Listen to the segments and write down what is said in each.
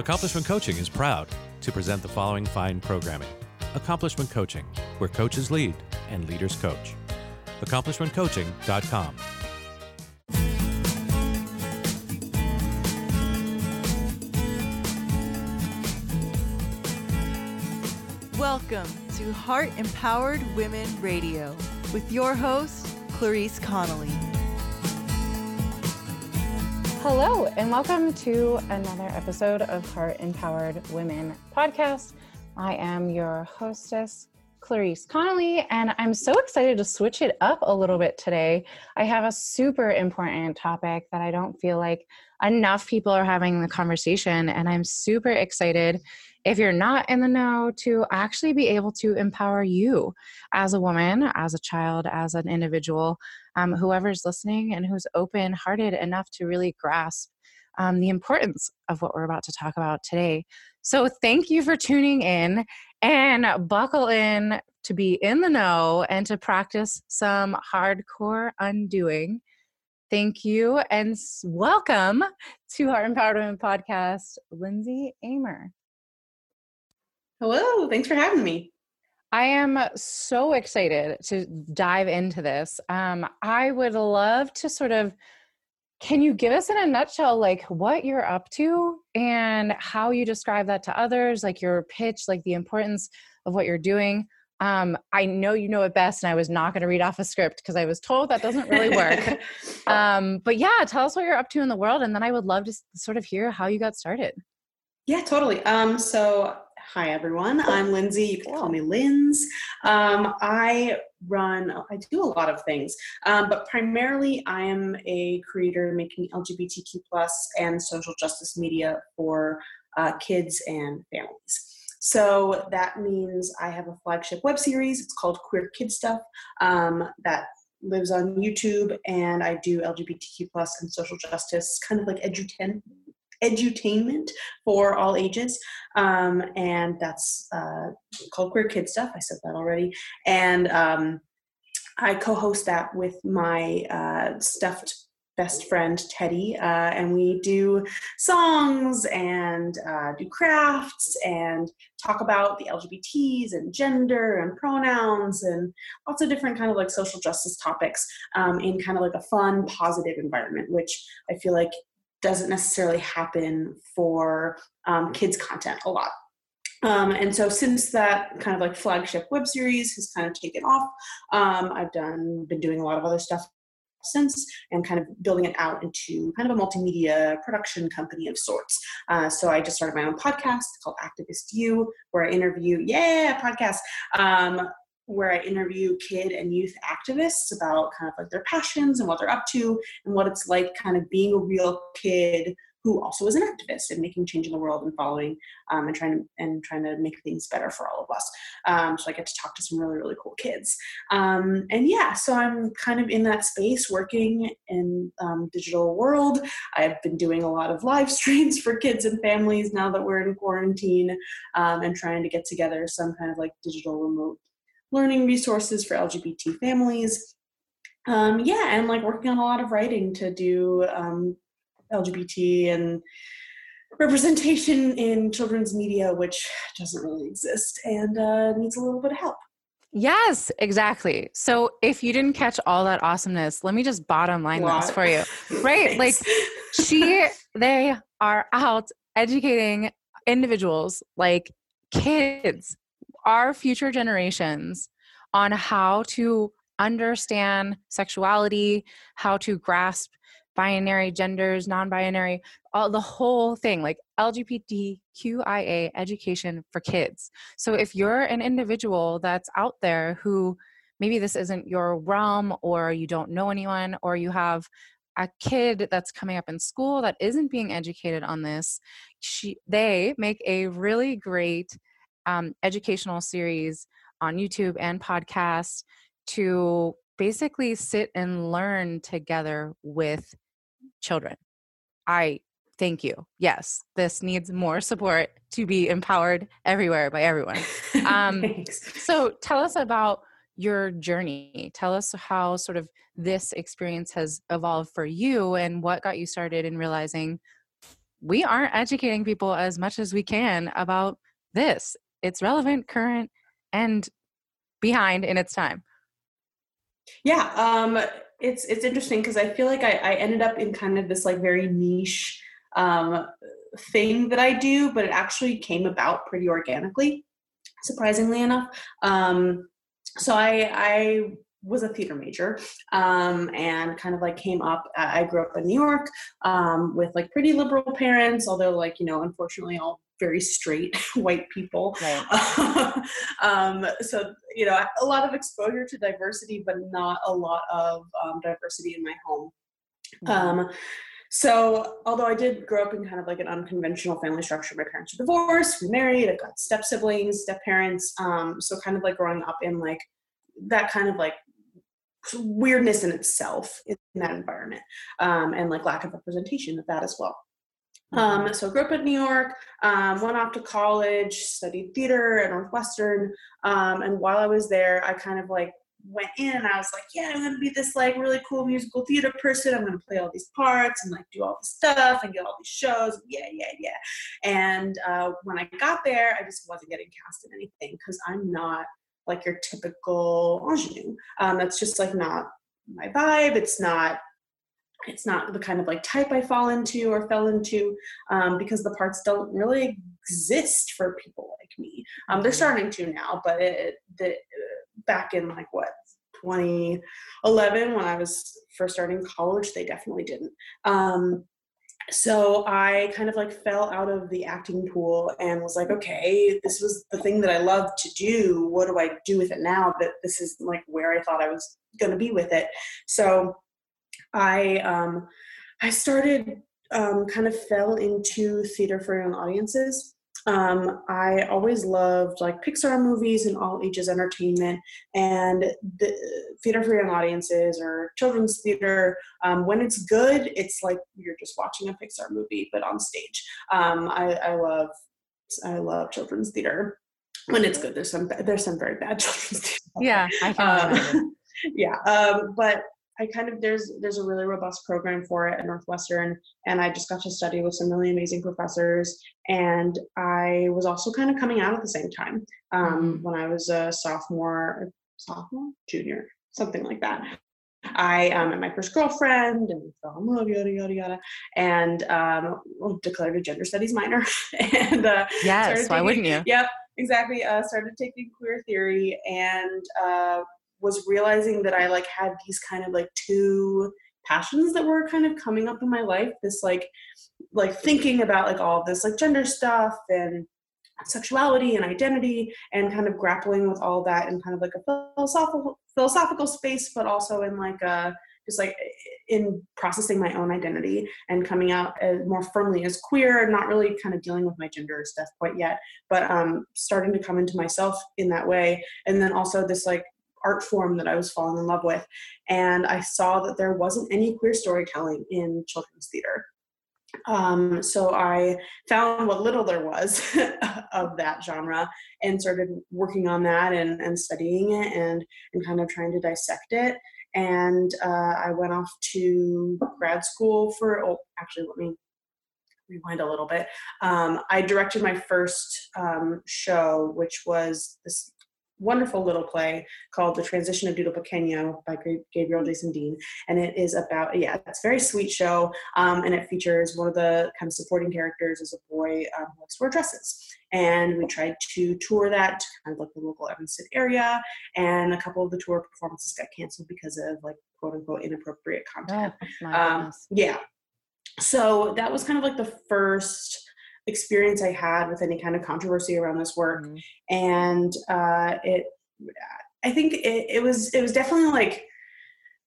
Accomplishment Coaching is proud to present the following fine programming Accomplishment Coaching, where coaches lead and leaders coach. AccomplishmentCoaching.com. Welcome to Heart Empowered Women Radio with your host, Clarice Connolly. Hello, and welcome to another episode of Heart Empowered Women podcast. I am your hostess, Clarice Connolly, and I'm so excited to switch it up a little bit today. I have a super important topic that I don't feel like enough people are having the conversation, and I'm super excited if you're not in the know to actually be able to empower you as a woman, as a child, as an individual, um, whoever's listening and who's open hearted enough to really grasp um, the importance of what we're about to talk about today. So, thank you for tuning in and buckle in to be in the know and to practice some hardcore undoing. Thank you and welcome to Heart Empowered Women podcast, Lindsay Amer. Hello, thanks for having me. I am so excited to dive into this. Um, I would love to sort of, can you give us in a nutshell, like what you're up to and how you describe that to others, like your pitch, like the importance of what you're doing? Um, I know you know it best, and I was not going to read off a script because I was told that doesn't really work. um, but yeah, tell us what you're up to in the world, and then I would love to sort of hear how you got started. Yeah, totally. Um, so Hi, everyone. I'm Lindsay. You can call me Linz. Um, I run, I do a lot of things, um, but primarily I am a creator making LGBTQ plus and social justice media for uh, kids and families. So that means I have a flagship web series. It's called Queer Kid Stuff um, that lives on YouTube, and I do LGBTQ plus and social justice, kind of like edutainment edutainment for all ages. Um, and that's uh, called Queer Kid Stuff. I said that already. And um, I co host that with my uh, stuffed best friend Teddy, uh, and we do songs and uh, do crafts and talk about the LGBTs and gender and pronouns and lots of different kind of like social justice topics um, in kind of like a fun, positive environment, which I feel like doesn't necessarily happen for um, kids content a lot. Um, and so since that kind of like flagship web series has kind of taken off, um, I've done been doing a lot of other stuff since and kind of building it out into kind of a multimedia production company of sorts. Uh, so I just started my own podcast called Activist You, where I interview, yeah, podcast, um, where I interview kid and youth activists about kind of like their passions and what they're up to and what it's like kind of being a real kid who also is an activist and making change in the world and following um, and trying to and trying to make things better for all of us. Um, so I get to talk to some really really cool kids. Um, and yeah, so I'm kind of in that space working in um, digital world. I've been doing a lot of live streams for kids and families now that we're in quarantine um, and trying to get together some kind of like digital remote learning resources for LGBT families. Um, yeah, and like working on a lot of writing to do um, LGBT and representation in children's media, which doesn't really exist and uh, needs a little bit of help. Yes, exactly. So if you didn't catch all that awesomeness, let me just bottom line this for you. Right? like she they are out educating individuals like kids our future generations on how to understand sexuality, how to grasp binary genders, non binary, all the whole thing, like LGBTQIA education for kids. So if you're an individual that's out there who maybe this isn't your realm, or you don't know anyone, or you have a kid that's coming up in school that isn't being educated on this, she, they make a really great um, educational series on YouTube and podcast to basically sit and learn together with children. I thank you. Yes, this needs more support to be empowered everywhere by everyone. Um, so tell us about your journey. Tell us how sort of this experience has evolved for you and what got you started in realizing we aren't educating people as much as we can about this. It's relevant, current, and behind in its time. Yeah, um, it's it's interesting because I feel like I, I ended up in kind of this like very niche um, thing that I do, but it actually came about pretty organically, surprisingly enough. Um, so I I was a theater major um, and kind of like came up i grew up in new york um, with like pretty liberal parents although like you know unfortunately all very straight white people right. um, so you know a lot of exposure to diversity but not a lot of um, diversity in my home mm-hmm. Um, so although i did grow up in kind of like an unconventional family structure my parents were divorced remarried i've got step siblings step parents um, so kind of like growing up in like that kind of like weirdness in itself in that environment um, and like lack of representation of that as well um, so grew up in New York, um, went off to college, studied theater at Northwestern, um, and while I was there, I kind of like went in and I was like, yeah, I'm gonna be this like really cool musical theater person. I'm gonna play all these parts and like do all this stuff and get all these shows. Yeah, yeah, yeah. And uh, when I got there, I just wasn't getting cast in anything because I'm not like your typical ingenue. Um, that's just like not my vibe. It's not it's not the kind of like type I fall into or fell into um, because the parts don't really exist for people like me. Um, they're mm-hmm. starting to now, but it, the, back in like what 2011 when I was first starting college, they definitely didn't. Um, so I kind of like fell out of the acting pool and was like, okay, this was the thing that I loved to do. What do I do with it now that this is like where I thought I was going to be with it? So I um, I started um, kind of fell into theater for young audiences. Um, I always loved like Pixar movies and all ages entertainment and the theater for young audiences or children's theater. Um, when it's good, it's like you're just watching a Pixar movie but on stage. Um, I, I love I love children's theater when it's good. There's some there's some very bad children's theater. Yeah, I can. Um, yeah, um, but I kind of there's there's a really robust program for it at Northwestern, and I just got to study with some really amazing professors. And I was also kind of coming out at the same time um, mm-hmm. when I was a sophomore, sophomore, junior, something like that. I um, met my first girlfriend and fell in love, yada yada yada, and um, declared a gender studies minor. and uh, yes, why wouldn't you? Yep, exactly. Uh, started taking queer theory and uh, was realizing that I like had these kind of like two passions that were kind of coming up in my life. This like like thinking about like all this like gender stuff and sexuality and identity and kind of grappling with all that in kind of like a philosophical philosophical space, but also in like a just like in processing my own identity and coming out as more firmly as queer, not really kind of dealing with my gender stuff quite yet, but um, starting to come into myself in that way. And then also this like art form that I was falling in love with. And I saw that there wasn't any queer storytelling in children's theater. Um, so I found what little there was of that genre and started working on that and, and studying it and, and kind of trying to dissect it. And uh, I went off to grad school for, oh, actually, let me rewind a little bit. Um, I directed my first um, show, which was this wonderful little play called The Transition of Doodle Pequeño by Gabriel Jason Dean. And it is about, yeah, it's a very sweet show. Um, and it features one of the kind of supporting characters is a boy um, who likes to wear dresses. And we tried to tour that kind of like the local Evanston area. And a couple of the tour performances got canceled because of like quote unquote inappropriate content. Oh, um, yeah. So that was kind of like the first experience I had with any kind of controversy around this work, mm-hmm. and uh, it, I think it, it was it was definitely like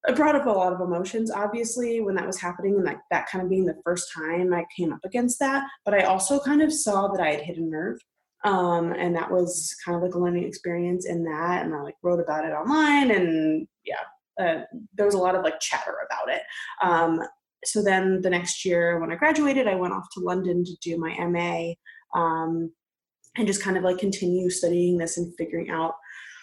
it brought up a lot of emotions obviously when that was happening and like that kind of being the first time i came up against that. But i also kind of saw that i had hit a nerve um, and that was kind of like a learning experience in that. And i like wrote about it online and yeah uh, there was a lot of like chatter about it. Um, so then the next year when I graduated, I went off to London to do my MA um, and just kind of like continue studying this and figuring out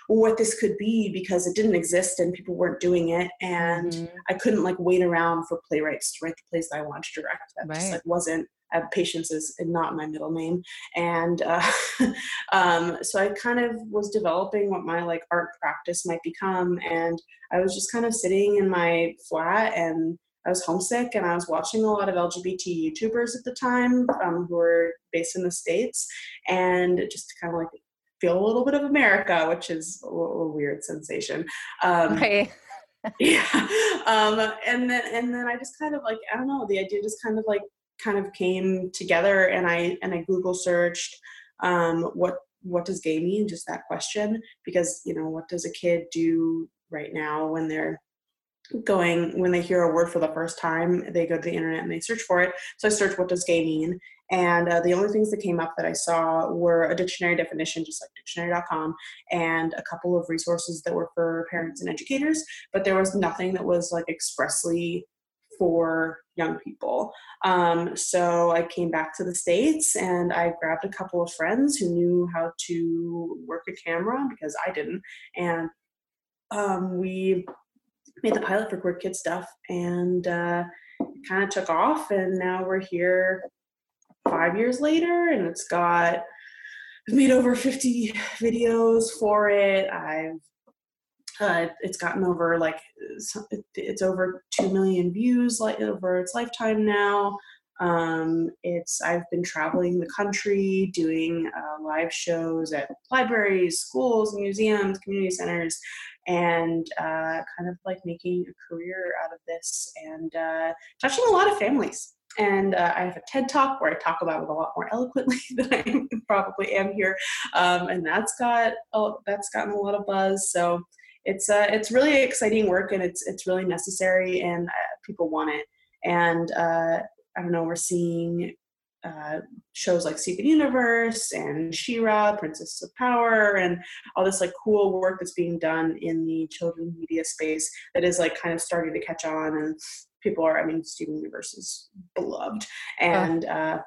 what this could be because it didn't exist and people weren't doing it and mm-hmm. I couldn't like wait around for playwrights to write the plays that I wanted to direct. That right. just like wasn't uh, patience is not my middle name and uh, um, so i kind of was developing what my like art practice might become and i was just kind of sitting in my flat and I was homesick and I was watching a lot of LGBT YouTubers at the time um, who were based in the States and just to kind of like feel a little bit of America, which is a, a weird sensation. Um, right. yeah. Um, and then, and then I just kind of like, I don't know, the idea just kind of like kind of came together and I, and I Google searched um, what, what does gay mean? Just that question, because, you know, what does a kid do right now when they're going when they hear a word for the first time they go to the internet and they search for it. So i searched what does gay mean? And uh, the only things that came up that i saw were a dictionary definition just like dictionary.com and a couple of resources that were for parents and educators but there was nothing that was like expressly for young people. Um, so i came back to the states and i grabbed a couple of friends who knew how to work a camera because i didn't. And um, we made the pilot for Queer Kid Stuff, and uh, kind of took off. And now we're here five years later, and it's got I've made over 50 videos for it. I've uh, it's gotten over like it's over two million views like over its lifetime now. Um, it's I've been traveling the country doing uh, live shows at libraries, schools, museums, community centers, and uh, kind of like making a career out of this and uh, touching a lot of families. And uh, I have a TED talk where I talk about it a lot more eloquently than I probably am here, um, and that's got oh, that's gotten a lot of buzz. So it's uh, it's really exciting work, and it's it's really necessary, and uh, people want it. And I don't know, we're seeing uh, shows like Steven Universe and She-Ra, Princess of Power, and all this like cool work that's being done in the children's media space that is like kind of starting to catch on, and people are. I mean, Steven Universe is beloved, and uh,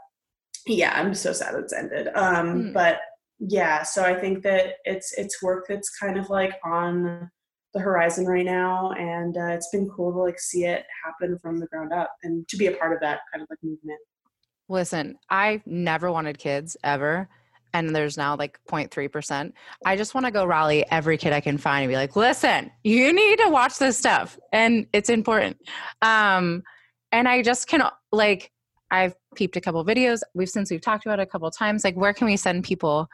yeah, I'm so sad it's ended. Um, mm. But yeah, so I think that it's it's work that's kind of like on the horizon right now and uh, it's been cool to like see it happen from the ground up and to be a part of that kind of like movement Listen, I never wanted kids ever. And there's now like 0.3%. I just want to go rally every kid I can find and be like, listen, you need to watch this stuff. And it's important. Um, and I just can like, I've peeped a couple videos. We've since we've talked about it a couple times. Like, where can we send people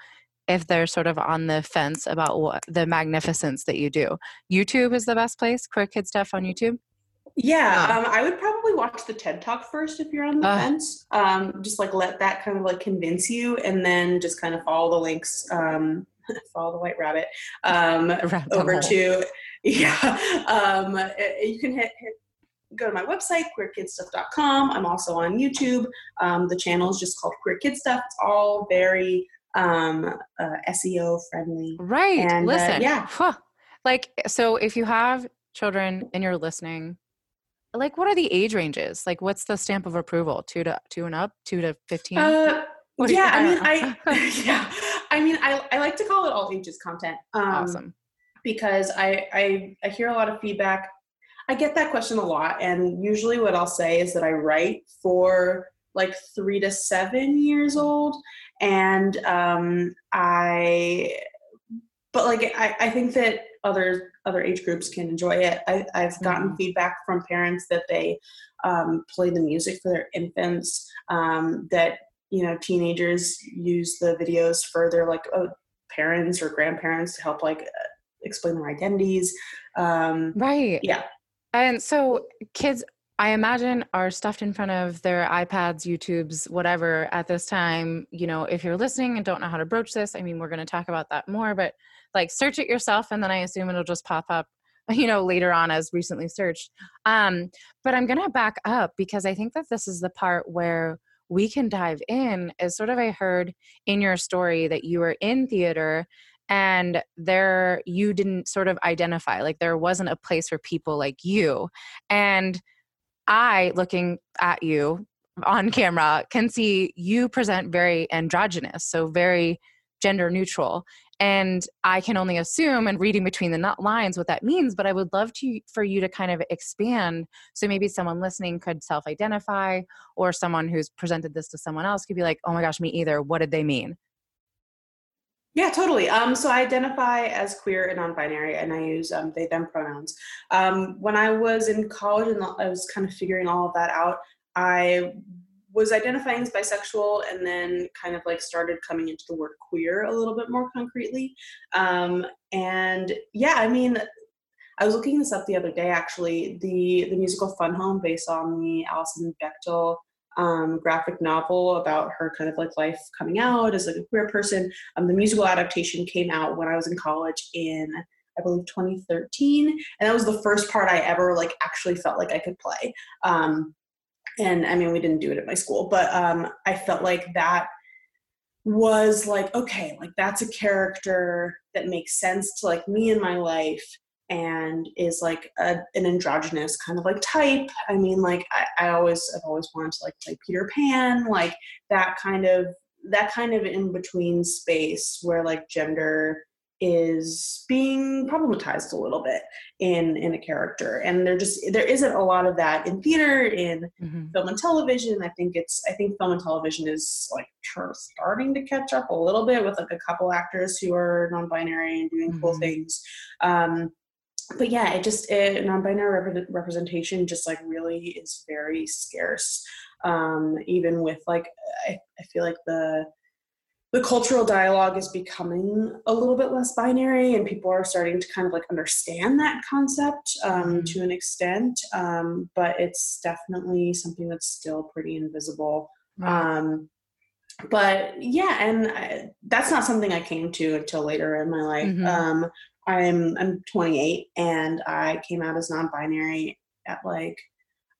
if they're sort of on the fence about what the magnificence that you do? YouTube is the best place. Queer kid stuff on YouTube. Yeah, um, I would probably watch the TED Talk first if you're on the uh, fence. Um, just like let that kind of like convince you, and then just kind of follow the links. Um, follow the white rabbit um, over to yeah. Um, you can hit, hit go to my website queerkidstuff.com. I'm also on YouTube. Um, the channel is just called Queer Kid Stuff. It's all very um, uh, SEO friendly. Right. And, uh, Listen. Uh, yeah. Huh. Like so, if you have children and you're listening like what are the age ranges like what's the stamp of approval two to two and up two to 15 uh, yeah i mean i yeah i mean I, I like to call it all ages content um, awesome because I, I i hear a lot of feedback i get that question a lot and usually what i'll say is that i write for like three to seven years old and um i but like I, I think that other other age groups can enjoy it. I, have gotten mm-hmm. feedback from parents that they um, play the music for their infants. Um, that you know teenagers use the videos for their like uh, parents or grandparents to help like uh, explain their identities. Um, right. Yeah. And so kids I imagine are stuffed in front of their iPads, YouTubes, whatever at this time. You know, if you're listening and don't know how to broach this, I mean, we're going to talk about that more, but like search it yourself and then I assume it'll just pop up, you know, later on as recently searched. Um, but I'm going to back up because I think that this is the part where we can dive in. Is sort of I heard in your story that you were in theater and there you didn't sort of identify like there wasn't a place for people like you and I, looking at you on camera, can see you present very androgynous, so very gender neutral. and i can only assume and reading between the lines what that means but i would love to for you to kind of expand so maybe someone listening could self-identify or someone who's presented this to someone else could be like oh my gosh me either what did they mean yeah, totally. Um, so I identify as queer and non-binary, and I use um, they them pronouns. Um, when I was in college and I was kind of figuring all of that out, I was identifying as bisexual and then kind of like started coming into the word queer a little bit more concretely. Um, and yeah, I mean, I was looking this up the other day actually. The the musical Fun Home, based on the Alison Bechdel um, graphic novel about her kind of like life coming out as like a queer person. Um, the musical adaptation came out when I was in college in I believe 2013, and that was the first part I ever like actually felt like I could play. Um, and I mean, we didn't do it at my school, but um, I felt like that was like okay, like that's a character that makes sense to like me in my life and is like a, an androgynous kind of like type. I mean, like I, I always I've always wanted to like play Peter Pan, like that kind of that kind of in between space where like gender is being problematized a little bit in in a character and there just there isn't a lot of that in theater in mm-hmm. film and television i think it's i think film and television is like starting to catch up a little bit with like a couple actors who are non-binary and doing mm-hmm. cool things um but yeah it just it, non-binary rep- representation just like really is very scarce um even with like I, I feel like the the cultural dialogue is becoming a little bit less binary and people are starting to kind of like understand that concept um, mm-hmm. to an extent um, but it's definitely something that's still pretty invisible um, but yeah and I, that's not something i came to until later in my life mm-hmm. I'm i'm 28 and i came out as non-binary at like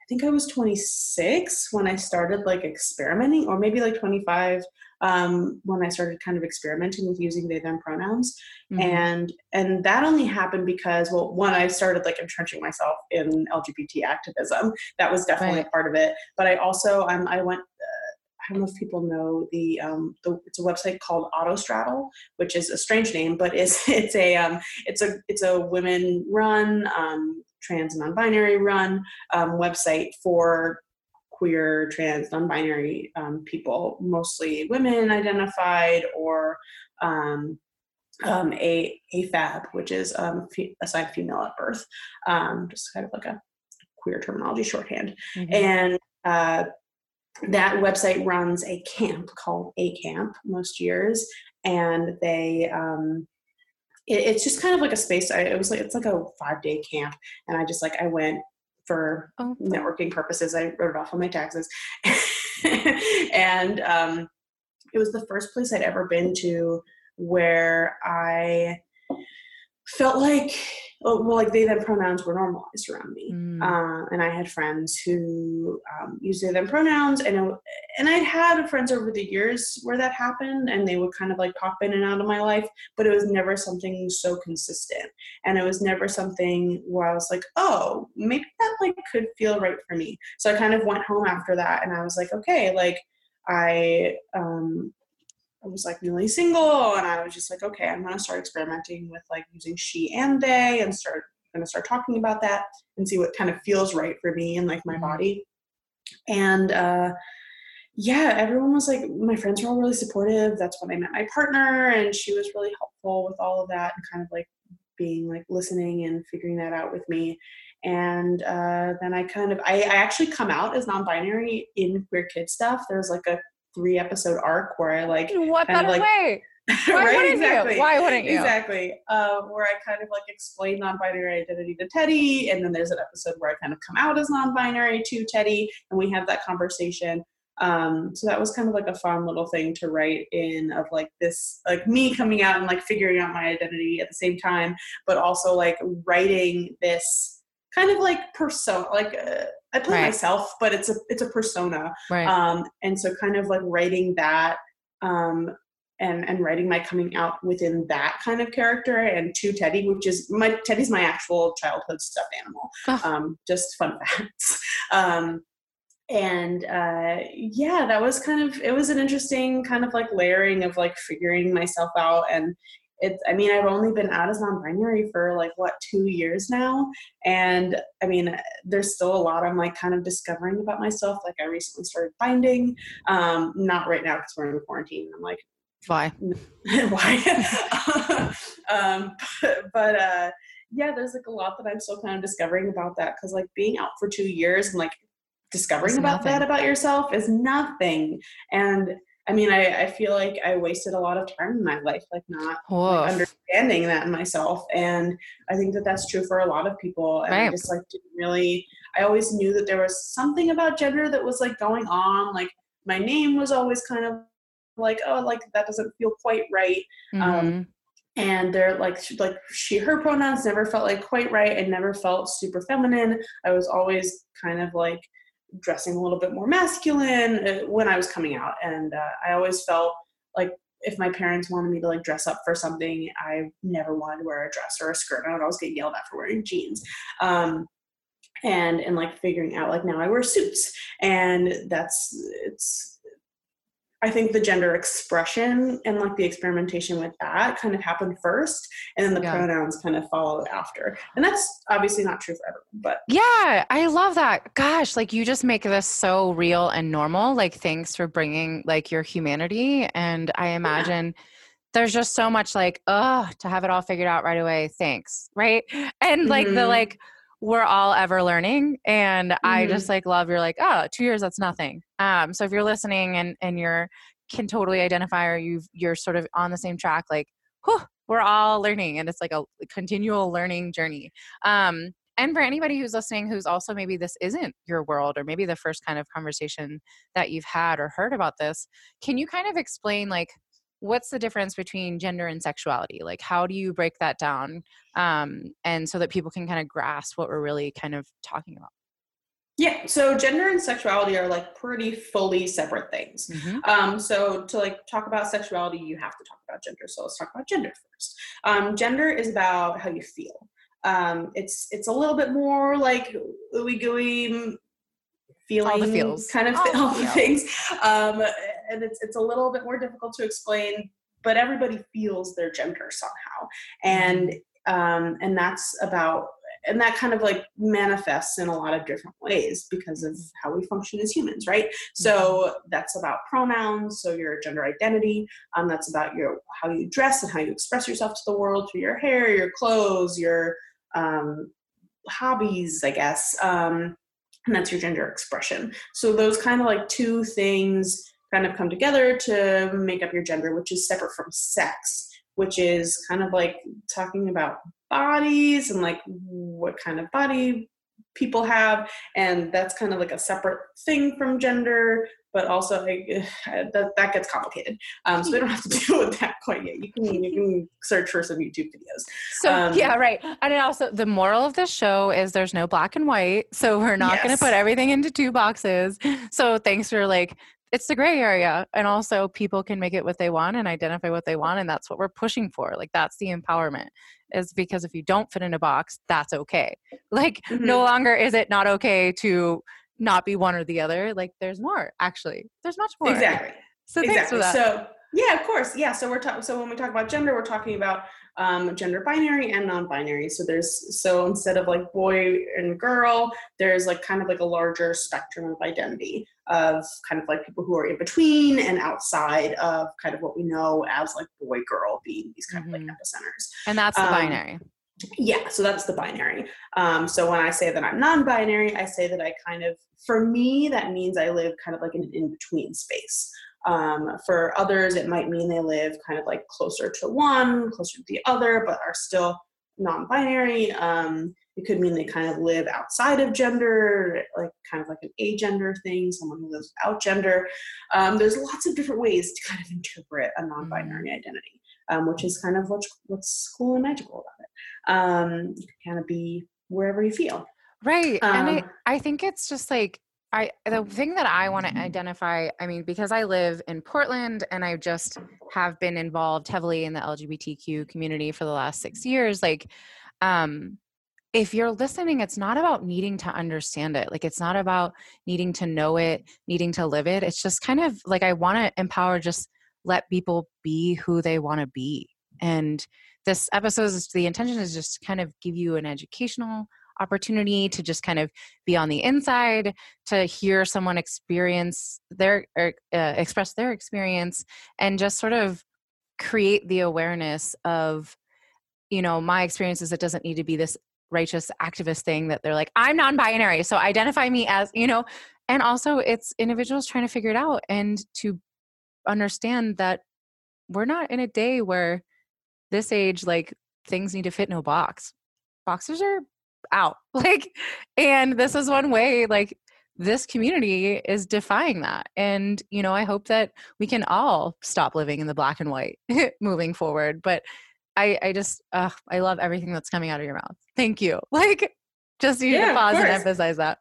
i think i was 26 when i started like experimenting or maybe like 25 um, when I started kind of experimenting with using they them pronouns, mm-hmm. and and that only happened because well, one I started like entrenching myself in LGBT activism. That was definitely right. a part of it. But I also um, I went. I don't know if people know the, um, the it's a website called Autostraddle, which is a strange name, but it's it's a um, it's a it's a women run um, trans and non-binary run um, website for queer, trans, non-binary um, people, mostly women identified or um, um, a AFAB, which is um, fe- assigned female at birth, um, just kind of like a queer terminology shorthand. Mm-hmm. And uh, that website runs a camp called A Camp most years, and they um, it's just kind of like a space. I, it was like it's like a five day camp, and I just like I went for oh. networking purposes. I wrote it off on my taxes. and um, it was the first place I'd ever been to where I felt like oh, well like they them pronouns were normalized around me. Mm. uh, and i had friends who um, used they them pronouns and it, and i'd had friends over the years where that happened and they would kind of like pop in and out of my life but it was never something so consistent. And it was never something where i was like oh maybe that like could feel right for me. So i kind of went home after that and i was like okay like i um I was like newly single and I was just like, okay, I'm gonna start experimenting with like using she and they and start gonna start talking about that and see what kind of feels right for me and like my mm-hmm. body. And uh yeah, everyone was like my friends were all really supportive. That's when I met my partner and she was really helpful with all of that and kind of like being like listening and figuring that out with me and uh, then I kind of I, I, actually come out as non-binary in queer kid stuff. There's like a three episode arc where I like what better like, way? Why right, wouldn't exactly. you? Why wouldn't you? Exactly. Uh, where I kind of like explain non-binary identity to Teddy, and then there's an episode where I kind of come out as non-binary to Teddy, and we have that conversation. Um, so that was kind of like a fun little thing to write in of like this, like me coming out and like figuring out my identity at the same time, but also like writing this kind of like persona, like. Uh, I play right. myself, but it's a it's a persona. Right. Um, and so kind of like writing that um, and and writing my coming out within that kind of character and to Teddy, which is my Teddy's my actual childhood stuffed animal. Oh. Um, just fun facts. Um, and uh, yeah, that was kind of it was an interesting kind of like layering of like figuring myself out and it's i mean i've only been out as non-binary for like what two years now. And i mean there's still a lot i'm like kind of discovering about myself. Like i recently started binding um not right now because we're in quarantine. I'm like why? why? Um but, but uh yeah there's like a lot that i'm still kind of discovering about that because like being out for two years and like discovering it's about nothing. that about yourself is nothing. And I mean, I, I feel like I wasted a lot of time in my life, like not like, understanding that in myself. And I think that that's true for a lot of people. And right. I just like didn't really, I always knew that there was something about gender that was like going on. Like my name was always kind of like, oh, like that doesn't feel quite right. Um, mm-hmm. Um, and they're like like she her pronouns never felt like quite right and never felt super feminine i was always kind of like dressing a little bit more masculine uh, when I was coming out. And uh, I always felt like if my parents wanted me to like dress up for something, I never wanted to wear a dress or a skirt. I would always get yelled at for wearing jeans. Um, and and like figuring out like now I wear suits, and that's it's I think the gender expression and like the experimentation with that kind of happened first, and then the yeah. pronouns kind of followed after. And that's obviously not true for everyone, but yeah, I love that. Gosh, like you just make this so real and normal. Like, thanks for bringing like your humanity. And I imagine. Yeah there's just so much like oh to have it all figured out right away thanks right and like mm-hmm. the like we're all ever learning and mm-hmm. i just like love you're like oh two years that's nothing um so if you're listening and and you're can totally identify or you've you're sort of on the same track like whew, we're all learning and it's like a continual learning journey um and for anybody who's listening who's also maybe this isn't your world or maybe the first kind of conversation that you've had or heard about this can you kind of explain like what's the difference between gender and sexuality? Like how do you break that down um, and so that people can kind of grasp what we're really kind of talking about? Yeah so gender and sexuality are like pretty fully separate things. Mm-hmm. um, so to like talk about sexuality you have to talk about gender. So let's talk about gender first. Um, gender is about how you feel. Um, it's it's a little bit more like ooey gooey feeling the feels. kind of all, all the things. Um, and it's it's a little bit more difficult to explain but everybody feels their gender somehow and um, and that's about and that kind of like manifests in a lot of different ways because of how we function as humans right so that's about pronouns so your gender identity um, that's about your how you dress and how you express yourself to the world through your hair your clothes your um, hobbies i guess um, and that's your gender expression. So those kind of like two things kind of come together to make up your gender, which is separate from sex, which is kind of like talking about bodies and like what kind of body people have. And that's kind of like a separate thing from gender but also like, that, that gets complicated. Um, so we don't have to deal with that quite yet. You can you can search for some youtube videos. So um, yeah right. And also the moral of this show is there's no black and white so we're not yes. going to put everything into two boxes. So thanks for like it's the gray area and also people can make it what they want and identify what they want and that's what we're pushing for like that's the empowerment is because if you don't fit in a box that's okay like mm-hmm. no longer is it not okay to not be one or the other like there's more actually there's much more exactly so exactly so yeah of course yeah so we're talking so when we talk about gender we're talking about um, gender binary and non-binary. So there's so instead of like boy and girl, there's like kind of like a larger spectrum of identity of kind of like people who are in between and outside of kind of what we know as like boy girl being these kind mm-hmm. of like mm-hmm. epicenters. And that's the um, binary. Yeah, so that's the binary. Um, so when I say that I'm non-binary, I say that I kind of, for me, that means I live kind of like in an in-between space. Um, for others, it might mean they live kind of like closer to one, closer to the other, but are still non binary. Um, it could mean they kind of live outside of gender, like kind of like an agender thing, someone who lives without gender. Um, there's lots of different ways to kind of interpret a non binary identity, um, which is kind of what's, what's cool and magical about it. Um, you can kind of be wherever you feel. Right. and I, um, I think it's just like I the thing that I want to identify, I mean, because I live in Portland and I just have been involved heavily in the LGBTQ community for the last six years, like um if you're listening, it's not about needing to understand it. Like it's not about needing to know it, needing to live it. It's just kind of like I want to empower just let people be who they want to be. and this episode is the intention is just kind of give you an educational opportunity to just kind of be on the inside to hear someone experience their er, uh, express their experience and just sort of create the awareness of you know my experiences it doesn't need to be this righteous activist thing that they're like i'm non-binary so identify me as you know? And also it's individuals trying to figure it out and to understand that we're not in a day where this age like things need to fit no box. Boxes are out. Like and this is one way like this community is defying that. And you know i hope that we can all stop living in the black and white moving forward but i i just uh, i love everything that's coming out of your mouth. Thank you. Like just you yeah, to pause and emphasize that.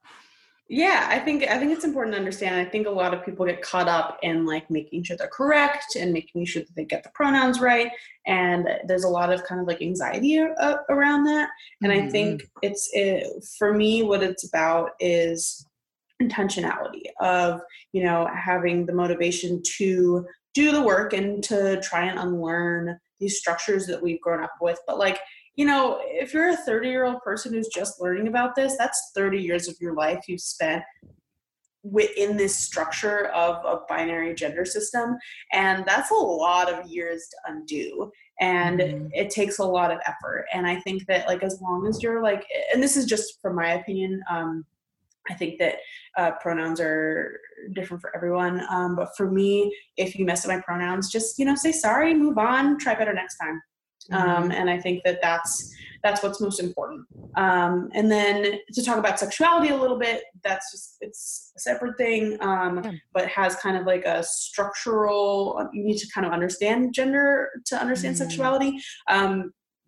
Yeah i think i think it's important to understand. I think a lot of people get caught up in like making sure they're correct and making sure that they get the pronouns right and there's a lot of kind of like anxiety uh, around that and mm-hmm. i think it's it, for me what it's about is intentionality of you know having the motivation to do the work and to try and unlearn these structures that we've grown up with but like you know, if you're a 30 year old person who's just learning about this, that's 30 years of your life you've spent within this structure of a binary gender system. And that's a lot of years to undo. And mm-hmm. it takes a lot of effort. And I think that, like, as long as you're like, and this is just from my opinion, um, I think that uh, pronouns are different for everyone. Um, but for me, if you mess up my pronouns, just, you know, say sorry, move on, try better next time. Um, mm-hmm. and I think that that's that's what's most important. Um, and then to talk about sexuality a little bit, that's just it's a separate thing, um, yeah. but has kind of like a structural. You need to kind of understand gender to understand mm. sexuality.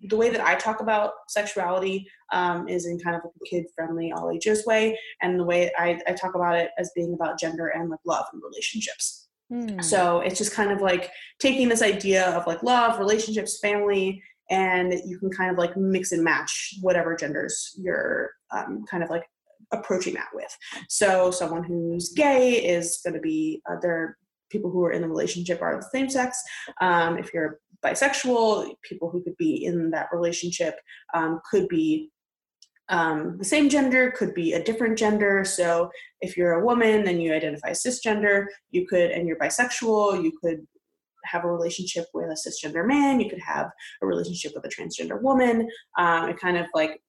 The way that I talk about sexuality um, is in kind of a kid-friendly, all ages way, and the way I, I talk about it as being about gender and like love and relationships. Hmm. So it's just kind of like taking this idea of like love, relationships, family, and you can kind of like mix and match whatever genders you're um, kind of like approaching that with. So someone who's gay is going to be uh, there. People who are in the relationship are the same sex. Um, if you're bisexual, people who could be in that relationship um, could be um, the same gender could be a different gender. So if you're a woman and you identify as cisgender, you could, and you're bisexual, you could have a relationship with a cisgender man. You could have a relationship with a transgender woman. Um, it kind of like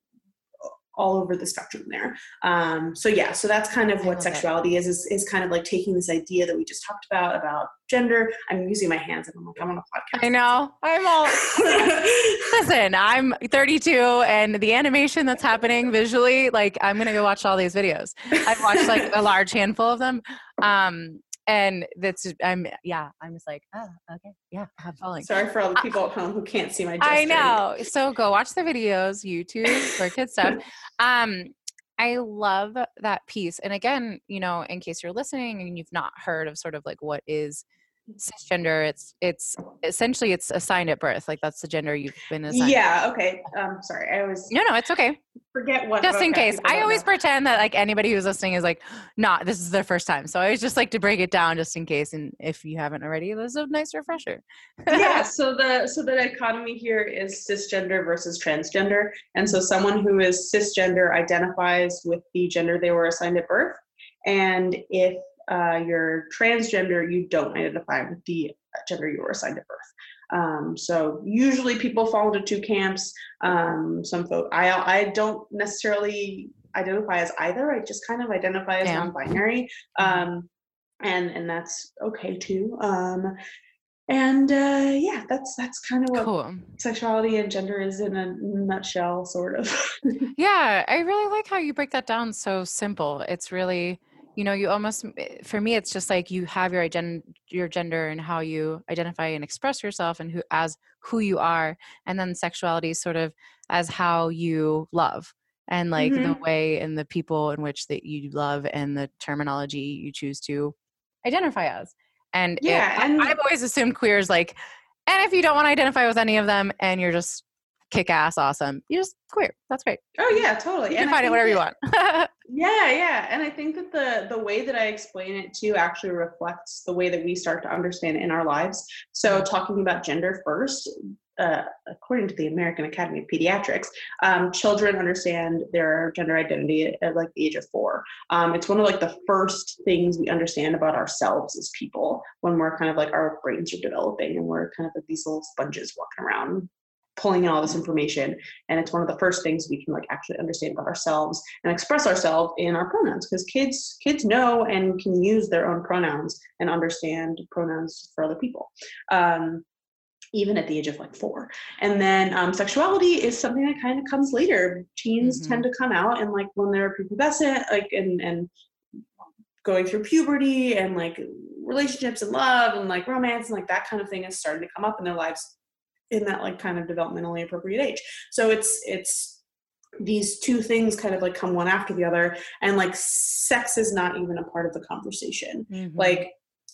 all over the spectrum there. Um, so yeah, so that's kind of what sexuality is, is, is kind of like taking this idea that we just talked about about gender. I'm using my hands and I'm like, I'm on a podcast. I know. I'm all listen, I'm 32 and the animation that's happening visually, like I'm gonna go watch all these videos. I've watched like a large handful of them. Um, and that's i'm yeah i'm just like oh okay yeah i'm following sorry for all the people at home who can't see my gesture. i know so go watch the videos youtube for kids stuff um i love that piece and again you know in case you're listening and you've not heard of sort of like what is cisgender it's it's essentially it's assigned at birth like that's the gender you've been assigned yeah okay um sorry i was no no it's okay. forget what just in case i always know. pretend that like anybody who's listening is like not this is their first time so i always just like to break it down just in case and if you haven't already this is a nice refresher. Yeah so the so the dichotomy here is cisgender versus transgender and so someone who is cisgender identifies with the gender they were assigned at birth and if uh, you're transgender, you don't identify with the gender you were assigned at birth. Um, so usually people fall into two camps. Um, some folks, I, I don't necessarily identify as either. I just kind of identify as yeah. non-binary, um, and and that's okay too. Um, and uh, yeah, that's that's kind of what cool. sexuality and gender is in a nutshell, sort of. yeah, I really like how you break that down so simple. It's really you know you almost eh, for me it's just like you have your ident- your gender and how you identify and express yourself and who as who you are and then sexuality is sort of as how you love and like mm-hmm. the way and the people in which that you love and the terminology you choose to identify as and yeah it, and i've always assumed queer is like and if you don't want to identify with any of them and you're just kick ass awesome. You just queer. That's great. Oh yeah, totally. You can and find it whatever you want. yeah, yeah. And I think that the the way that I explain it too actually reflects the way that we start to understand it in our lives. So talking about gender first, uh, according to the American Academy of Pediatrics, um, children understand their gender identity at, like the age of four. Um, it's one of like the first things we understand about ourselves as people when we're kind of like our brains are developing and we're kind of like these little sponges walking around pulling in all this information and it's one of the first things we can like actually understand about ourselves and express ourselves in our pronouns because kids kids know and can use their own pronouns and understand pronouns for other people um, even at the age of like four. And then um, sexuality is something that kind of comes later. Teens mm-hmm. tend to come out and like when they're prepubescent, like and and going through puberty and like relationships and love and like romance and like that kind of thing is starting to come up in their lives in that like kind of developmentally appropriate age. So it's it's these two things kind of like come one after the other and like sex is not even a part of the conversation. Mm-hmm. Like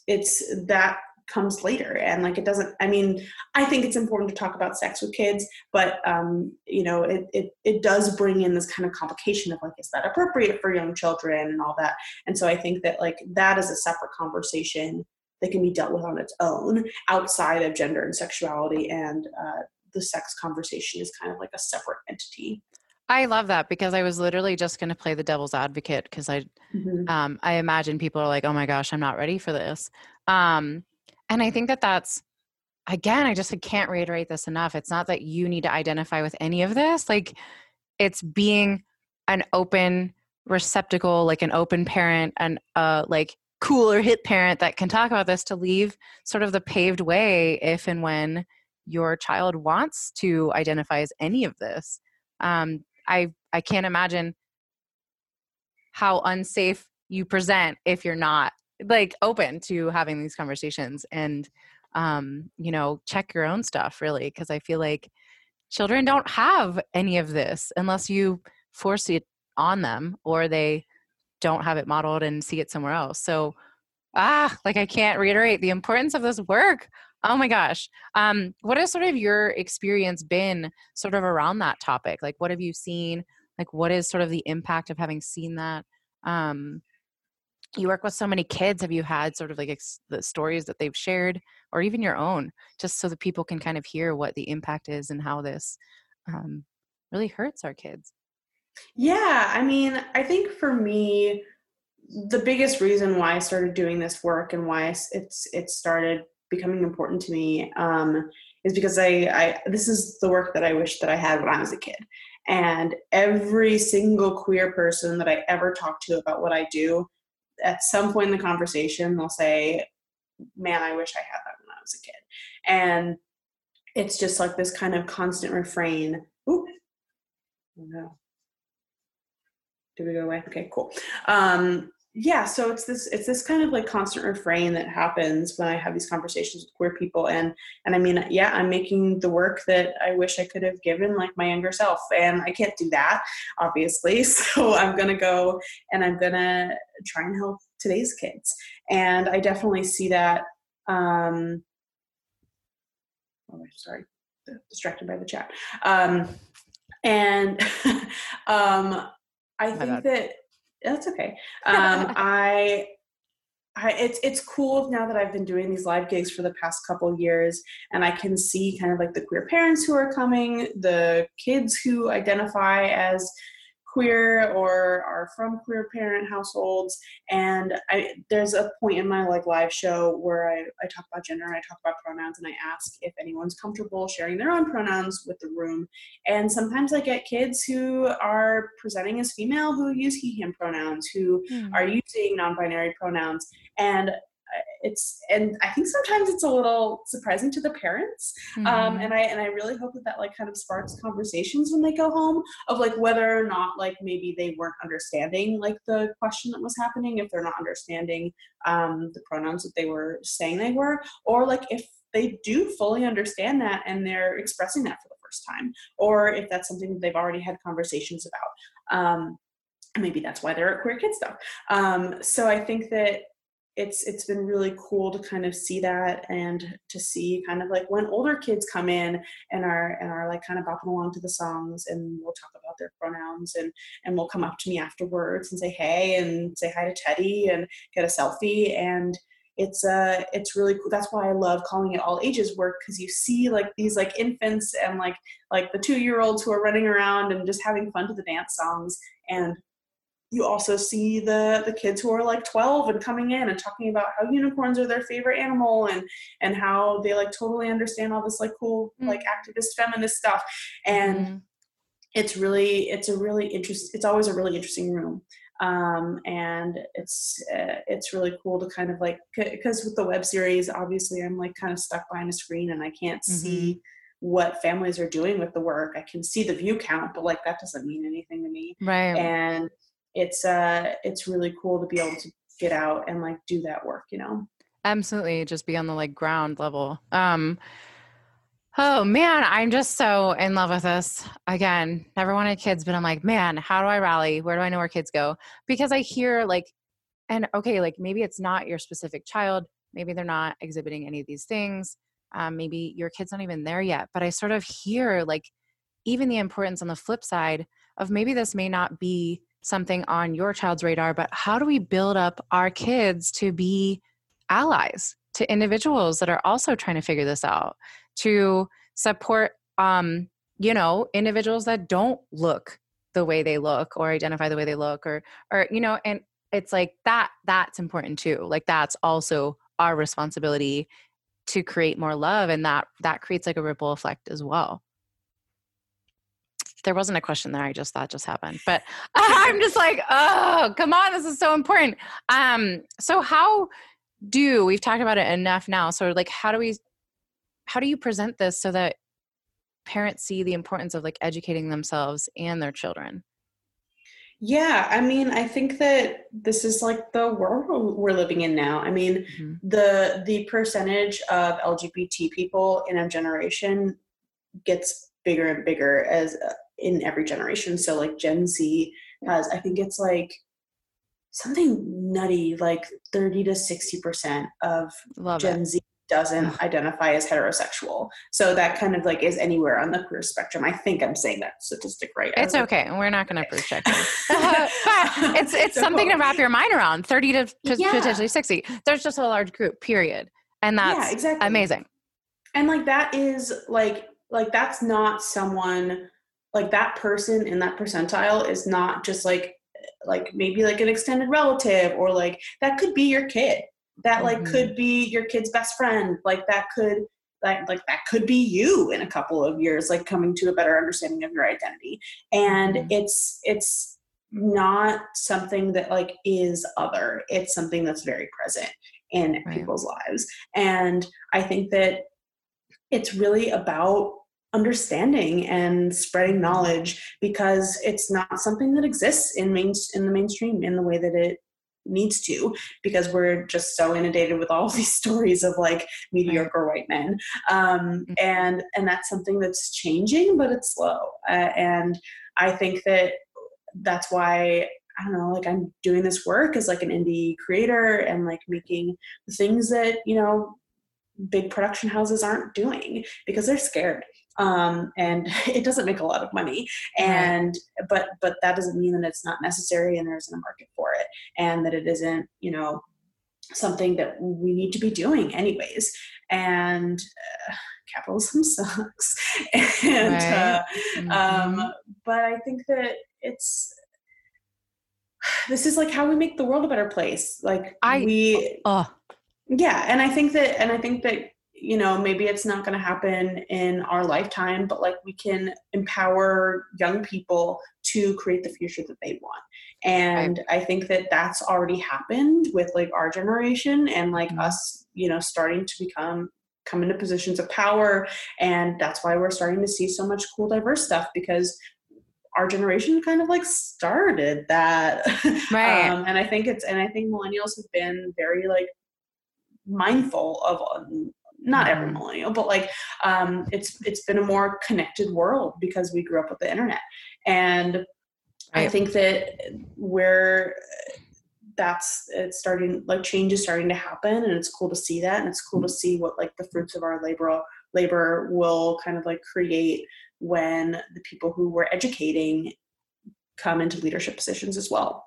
it's that comes later and like it doesn't i mean i think it's important to talk about sex with kids but um you know it it, it does bring in this kind of complication of like is that appropriate for young children and all that and so i think that like that is a separate conversation that can be dealt with on its own outside of gender and sexuality and uh, the sex conversation is kind of like a separate entity I love that because I was literally just going to play the devil's advocate because I, mm-hmm. um, I imagine people are like, "Oh my gosh, I'm not ready for this," um, and I think that that's, again, I just can't reiterate this enough. It's not that you need to identify with any of this. Like, it's being an open receptacle, like an open parent, and uh, like cool or hip parent that can talk about this to leave sort of the paved way if and when your child wants to identify as any of this. Um, I I can't imagine how unsafe you present if you're not like open to having these conversations and um you know check your own stuff really because i feel like children don't have any of this unless you force it on them or they don't have it modeled and see it somewhere else. So ah like i can't reiterate the importance of this work. Oh my gosh. Um what has sort of your experience been sort of around that topic? Like what have you seen? Like what is sort of the impact of having seen that? Um you work with so many kids. Have you had sort of like ex- the stories that they've shared or even your own just so that people can kind of hear what the impact is and how this um, really hurts our kids yeah i mean i think for me the biggest reason why i started doing this work and why it's it started becoming important to me um, is because I, I this is the work that i wish that i had when i was a kid. And every single queer person that i ever talk to about what i do at some point in the conversation they'll say man i wish i had that when i was a kid. And it's just like this kind of constant refrain did we go away? Okay cool. Um yeah so it's this it's this kind of like constant refrain that happens when i have these conversations with queer people. And and i mean yeah i'm making the work that i wish i could have given like my younger self. And i can't do that obviously. So i'm gonna go and i'm gonna try and help today's kids. And i definitely see that um oh sorry distracted by the chat. Um and um i think that that's okay. Um, I, I, it's it's cool now that I've been doing these live gigs for the past couple years, and I can see kind of like the queer parents who are coming, the kids who identify as queer or are from queer parent households. And I, there's a point in my like live show where I, I talk about gender and I talk about pronouns and I ask if anyone's comfortable sharing their own pronouns with the room. And sometimes I get kids who are presenting as female who use he him pronouns who mm. are using non-binary pronouns. And it's and i think sometimes it's a little surprising to the parents um, mm-hmm. um, and i and i really hope that that like kind of sparks conversations when they go home of like whether or not like maybe they weren't understanding like the question that was happening if they're not understanding um, the pronouns that they were saying they were or like if they do fully understand that and they're expressing that for the first time or if that's something that they've already had conversations about um, maybe that's why they're at queer kids stuff um, so i think that it's it's been really cool to kind of see that and to see kind of like when older kids come in and are and are like kind of bopping along to the songs and we'll talk about their pronouns and and will come up to me afterwards and say hey and say hi to Teddy and get a selfie. And it's uh it's really cool. That's why i love calling it all ages work because you see like these like infants and like like the two year olds who are running around and just having fun to the dance songs. And you also see the the kids who are like 12 and coming in and talking about how unicorns are their favorite animal and and how they like totally understand all this like cool mm. like activist feminist stuff and mm. it's really it's a really interest it's always a really interesting room um, and it's uh, it's really cool to kind of like because with the web series obviously i'm like kind of stuck behind a screen and i can't mm-hmm. see what families are doing with the work i can see the view count but like that doesn't mean anything to me right and it's uh it's really cool to be able to get out and like do that work you know? Absolutely just be on the like ground level. Um oh man i'm just so in love with this. Again never wanted kids but i'm like man how do i rally? Where do i know where kids go? Because i hear like and okay like maybe it's not your specific child maybe they're not exhibiting any of these things um, maybe your kid's not even there yet but i sort of hear like even the importance on the flip side of maybe this may not be something on your child's radar, but how do we build up our kids to be allies to individuals that are also trying to figure this out, to support, um, you know, individuals that don't look the way they look or identify the way they look or, or, you know, and it's like that, that's important too. Like that's also our responsibility to create more love and that that creates like a ripple effect as well there wasn't a question there. I just thought just happened, but I'm just like, oh, come on, this is so important. Um, so how do we've talked about it enough now? So like, how do we, how do you present this so that parents see the importance of like educating themselves and their children? Yeah, I mean, I think that this is like the world we're living in now. I mean, mm-hmm. the the percentage of LGBT people in a generation gets bigger and bigger as in every generation. So like Gen Z has, I think it's like something nutty, like 30 to 60% of Love Gen it. Z doesn't identify as heterosexual. So that kind of like is anywhere on the queer spectrum. I think I'm saying that statistic right. It's okay. And we're not going to proof check it's it's so something to wrap your mind around. 30 to yeah. potentially 60. There's just a large group, period. And that's yeah, exactly. amazing. And like that is like like that's not someone like that person in that percentile is not just like like maybe like an extended relative or like that could be your kid that like mm-hmm. could be your kid's best friend like that could that like that could be you in a couple of years like coming to a better understanding of your identity and mm-hmm. it's it's not something that like is other it's something that's very present in right. people's lives and i think that it's really about understanding and spreading knowledge because it's not something that exists in main in the mainstream in the way that it needs to because we're just so inundated with all these stories of like mediocre white men. Um, mm-hmm. and and that's something that's changing but it's slow. Uh, and i think that that's why I don't know, like I'm doing this work as like an indie creator and like making the things that, you know, big production houses aren't doing because they're scared um, and it doesn't make a lot of money. And but but that doesn't mean that it's not necessary and there isn't a market for it and that it isn't you know something that we need to be doing anyways. And uh, capitalism sucks. And right. uh, um, mm-hmm. um, but i think that it's this is like how we make the world a better place. Like I, we uh, yeah and i think that and i think that you know maybe it's not going to happen in our lifetime but like we can empower young people to create the future that they want and right. i think that that's already happened with like our generation and like mm-hmm. us you know starting to become come into positions of power and that's why we're starting to see so much cool diverse stuff because our generation kind of like started that right um, and i think it's and i think millennials have been very like mindful of not every mm-hmm. millennial, but like um, it's it's been a more connected world because we grew up with the internet, and I think that where that's it's starting like change is starting to happen, and it's cool to see that, and it's cool to see what like the fruits of our labor labor will kind of like create when the people who we're educating come into leadership positions as well.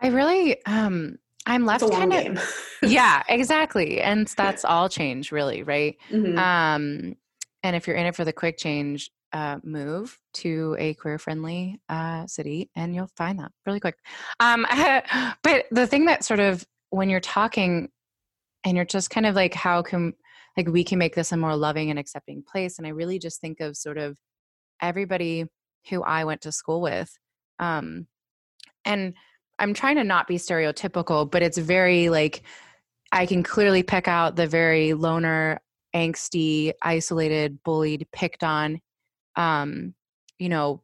I really um I'm left kind of yeah, exactly, and that's all change, really, right? Mm-hmm. Um, and if you're in it for the quick change, uh, move to a queer friendly uh, city, and you'll find that really quick. Um, but the thing that sort of when you're talking, and you're just kind of like, how can like we can make this a more loving and accepting place? And I really just think of sort of everybody who I went to school with, um, and I'm trying to not be stereotypical, but it's very like I can clearly pick out the very loner, angsty, isolated, bullied, picked on, um, you know,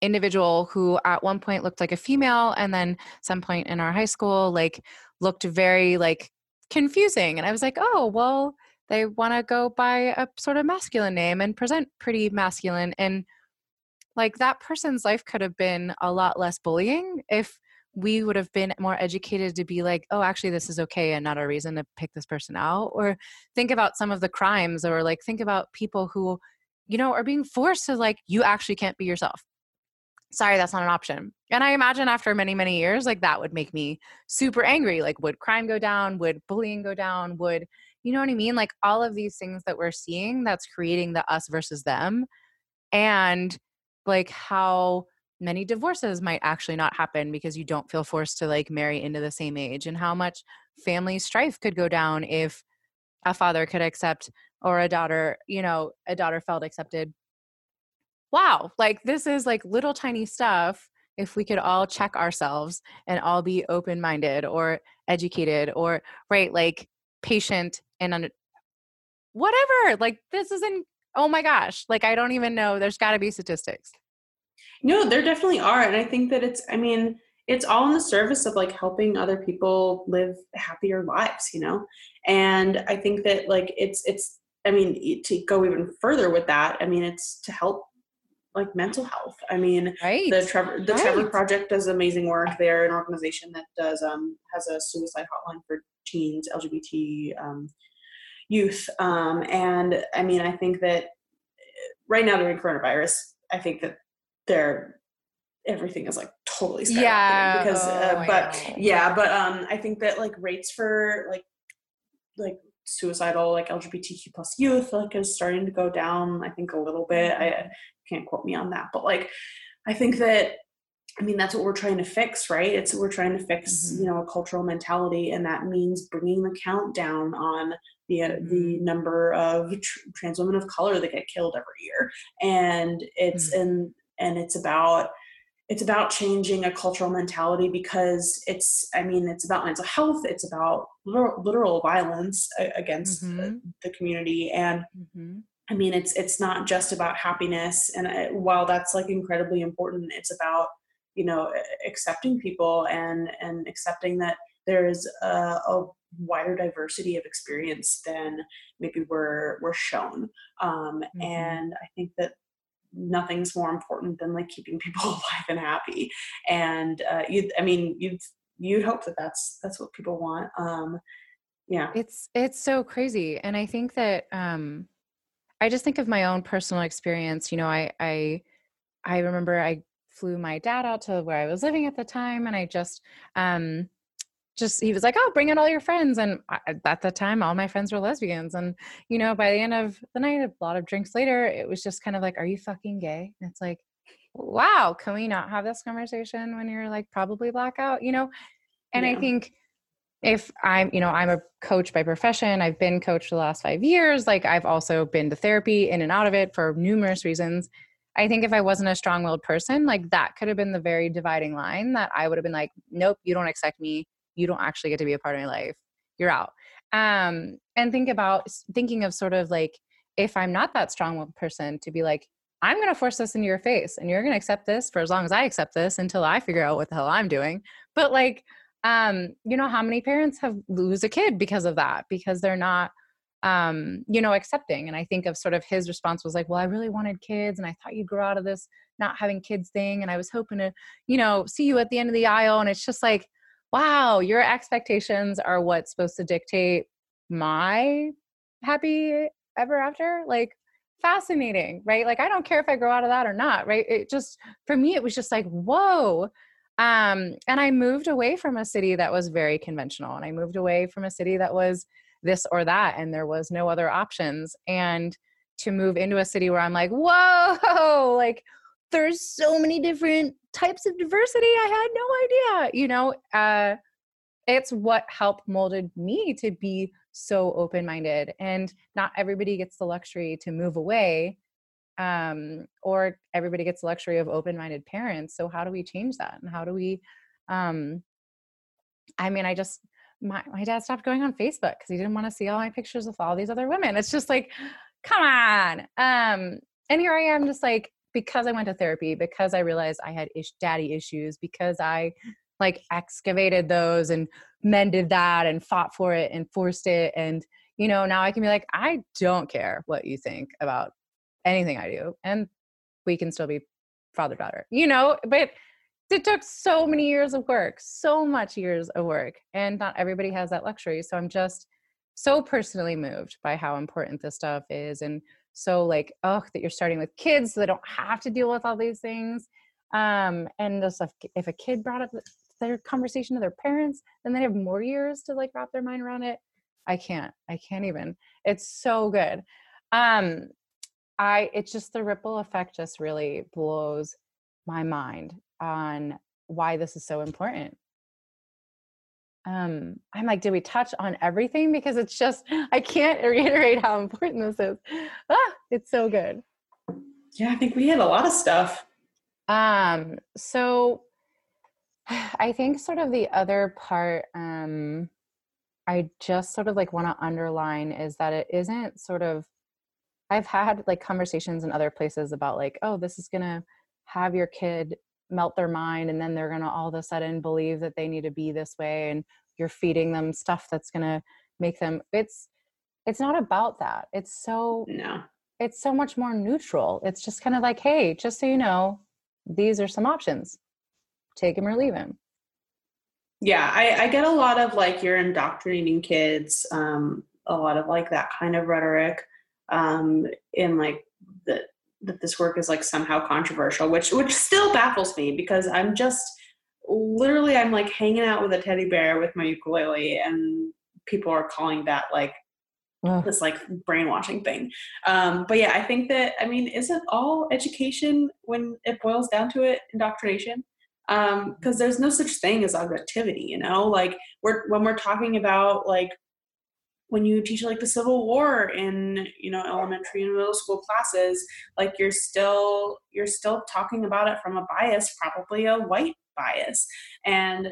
individual who at one point looked like a female and then some point in our high school like looked very like confusing. And i was like oh well they want to go by a sort of masculine name and present pretty masculine. And like that person's life could have been a lot less bullying if we would have been more educated to be like, oh, actually, this is okay and not a reason to pick this person out. Or think about some of the crimes, or like think about people who, you know, are being forced to like, you actually can't be yourself. Sorry, that's not an option. And I imagine after many, many years, like that would make me super angry. Like, would crime go down? Would bullying go down? Would, you know what I mean? Like, all of these things that we're seeing that's creating the us versus them. And like how many divorces might actually not happen because you don't feel forced to like marry into the same age and how much family strife could go down if a father could accept or a daughter you know a daughter felt accepted. Wow like this is like little tiny stuff if we could all check ourselves and all be open minded or educated or right like patient and whatever like this isn't oh my gosh like i don't even know there's got to be statistics no, there definitely are. And I think that it's, I mean, it's all in the service of like helping other people live happier lives, you know? And I think that like it's, it's, I mean, to go even further with that, I mean, it's to help like mental health. I mean, right. the Trevor the right. Trevor Project does amazing work. They're an organization that does um has a suicide hotline for teens, LGBT um, youth. Um, and I mean, I think that right now during coronavirus, I think that they're everything is like totally yeah because uh, oh, but yeah but um i think that like rates for like like suicidal like lgbtq plus youth like is starting to go down i think a little bit i mm-hmm. can't quote me on that but like i think that i mean that's what we're trying to fix right it's we're trying to fix mm-hmm. you know a cultural mentality and that means bringing the count down on the uh, the mm-hmm. number of tr- trans women of color that get killed every year and it's mm-hmm. and and it's about it's about changing a cultural mentality because it's i mean it's about mental health it's about literal, literal violence against mm-hmm. the community and mm-hmm. i mean it's it's not just about happiness and uh, while that's like incredibly important it's about you know accepting people and and accepting that there's a, a wider diversity of experience than maybe we're we're shown um, mm-hmm. and i think that nothing's more important than like keeping people alive and happy. And uh, you i mean you'd you'd hope that that's that's what people want um yeah. It's it's so crazy. And i think that um i just think of my own personal experience. You know i i i remember i flew my dad out to where i was living at the time and i just um just he was like oh bring in all your friends and I, at the time all my friends were lesbians and you know by the end of the night a lot of drinks later it was just kind of like are you fucking gay? And it's like wow can we not have this conversation when you're like probably blackout? You know? And yeah. i think if i'm you know i'm a coach by profession i've been coached the last five years like i've also been to therapy in and out of it for numerous reasons. I think if i wasn't a strong-willed person like that could have been the very dividing line that i would have been like nope you don't accept me you don't actually get to be a part of my life you're out. Um and think about thinking of sort of like if i'm not that strong person to be like i'm going to force this into your face and you're going to accept this for as long as i accept this until i figure out what the hell i'm doing. But like um you know how many parents have lose a kid because of that because they're not um you know accepting and i think of sort of his response was like well i really wanted kids and i thought you'd grow out of this not having kids thing and i was hoping to you know see you at the end of the aisle. And it's just like wow, your expectations are what's supposed to dictate my happy ever after. Like, fascinating, right? Like, I don't care if I grow out of that or not, right? It just, for me, it was just like, whoa. Um, and I moved away from a city that was very conventional, and I moved away from a city that was this or that, and there was no other options. And to move into a city where I'm like, whoa, like there's so many different types of diversity. I had no idea, you know. Uh, it's what helped molded me to be so open minded, and not everybody gets the luxury to move away um, or everybody gets the luxury of open-minded parents so how do we change that and how do we um, i mean i just my, my dad stopped going on facebook because he didn't want to see all my pictures with all these other women it's just like come on um, and here i am just like because i went to therapy because i realized i had ish, daddy issues because i like excavated those and mended that and fought for it and forced it and you know now i can be like i don't care what you think about anything I do. And we can still be father daughter, you know, but it took so many years of work, so much years of work. And not everybody has that luxury. So I'm just so personally moved by how important this stuff is. And so like, oh, that you're starting with kids so they don't have to deal with all these things. Um, and just if, if a kid brought up their conversation to their parents, then they have more years to like wrap their mind around it. I can't. I can't even. It's so good. Um, I it's just the ripple effect just really blows my mind on why this is so important. Um, I'm like, did we touch on everything? Because it's just I can't reiterate how important this is. Ah, it's so good. Yeah, I think we had a lot of stuff. Um, so I think sort of the other part um I just sort of like want to underline is that it isn't sort of I've had like conversations in other places about like, oh, this is gonna have your kid melt their mind and then they're gonna all of a sudden believe that they need to be this way and you're feeding them stuff that's gonna make them it's it's not about that. It's so no. It's so much more neutral. It's just kind of like, hey, just so you know, these are some options. Take him or leave him. Yeah, I, I get a lot of like you're indoctrinating kids, um, a lot of like that kind of rhetoric um, in like that this work is like somehow controversial, which which still baffles me because I'm just literally I'm like hanging out with a teddy bear with my ukulele, and people are calling that like this like brainwashing thing. Um, but yeah, I think that I mean, isn't all education when it boils down to it indoctrination? Because um, there's no such thing as objectivity, you know. Like we're when we're talking about like when you teach like the civil war in you know elementary and middle school classes like you're still you're still talking about it from a bias probably a white bias and uh,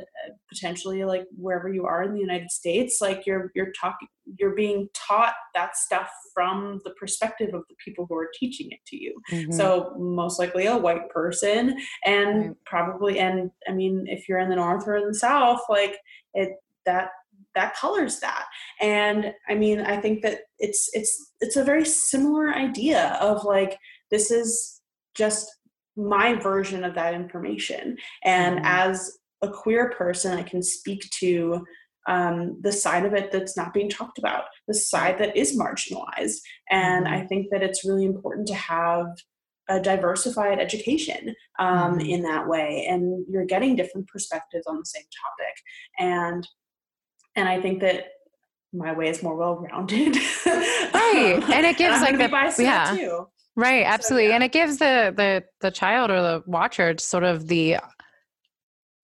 potentially like wherever you are in the united states like you're you're talking you're being taught that stuff from the perspective of the people who are teaching it to you mm-hmm. so most likely a white person and right. probably and i mean if you're in the north or in the south like it that that colors that and i mean i think that it's it's it's a very similar idea of like this is just my version of that information and mm-hmm. as a queer person i can speak to um, the side of it that's not being talked about the side that is marginalized and mm-hmm. i think that it's really important to have a diversified education um, mm-hmm. in that way and you're getting different perspectives on the same topic and and I think that my way is more well rounded. right, um, and it gives like the yeah. Too. Right, absolutely, so, yeah. and it gives the the the child or the watcher sort of the